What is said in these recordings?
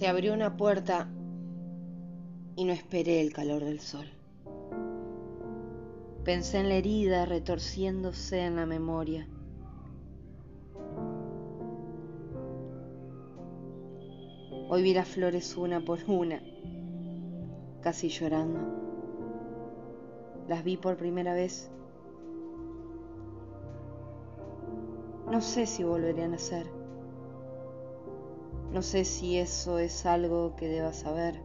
Se abrió una puerta y no esperé el calor del sol. Pensé en la herida retorciéndose en la memoria. Hoy vi las flores una por una, casi llorando. Las vi por primera vez. No sé si volveré a nacer. No sé si eso es algo que deba saber.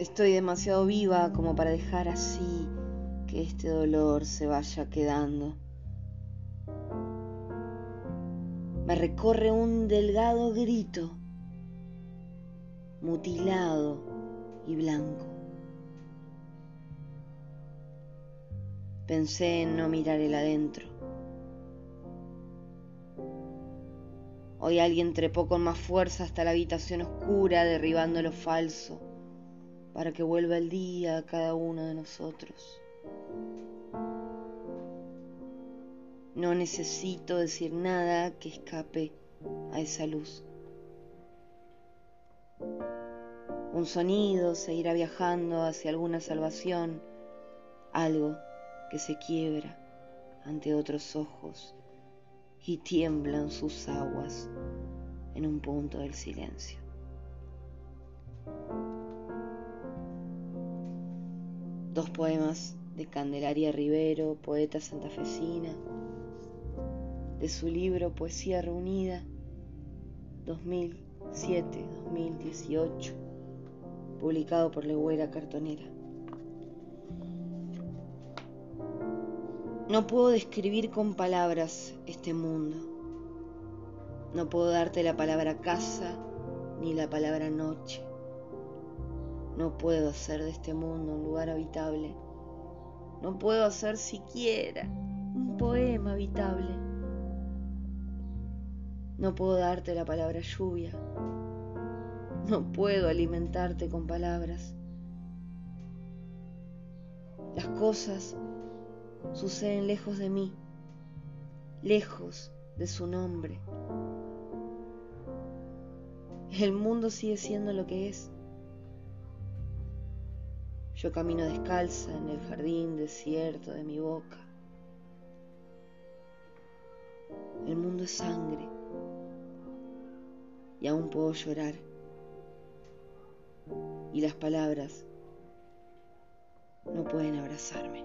Estoy demasiado viva como para dejar así que este dolor se vaya quedando. Me recorre un delgado grito, mutilado y blanco. Pensé en no mirar el adentro. Hoy alguien trepó con más fuerza hasta la habitación oscura, derribando lo falso para que vuelva el día a cada uno de nosotros. No necesito decir nada que escape a esa luz. Un sonido seguirá viajando hacia alguna salvación, algo que se quiebra ante otros ojos y tiemblan sus aguas en un punto del silencio. Dos poemas de Candelaria Rivero, poeta santafesina, de su libro Poesía Reunida 2007-2018, publicado por Legüera Cartonera. No puedo describir con palabras este mundo. No puedo darte la palabra casa ni la palabra noche. No puedo hacer de este mundo un lugar habitable. No puedo hacer siquiera un poema habitable. No puedo darte la palabra lluvia. No puedo alimentarte con palabras. Las cosas suceden lejos de mí, lejos de su nombre. El mundo sigue siendo lo que es. Yo camino descalza en el jardín desierto de mi boca. El mundo es sangre y aún puedo llorar. Y las palabras no pueden abrazarme.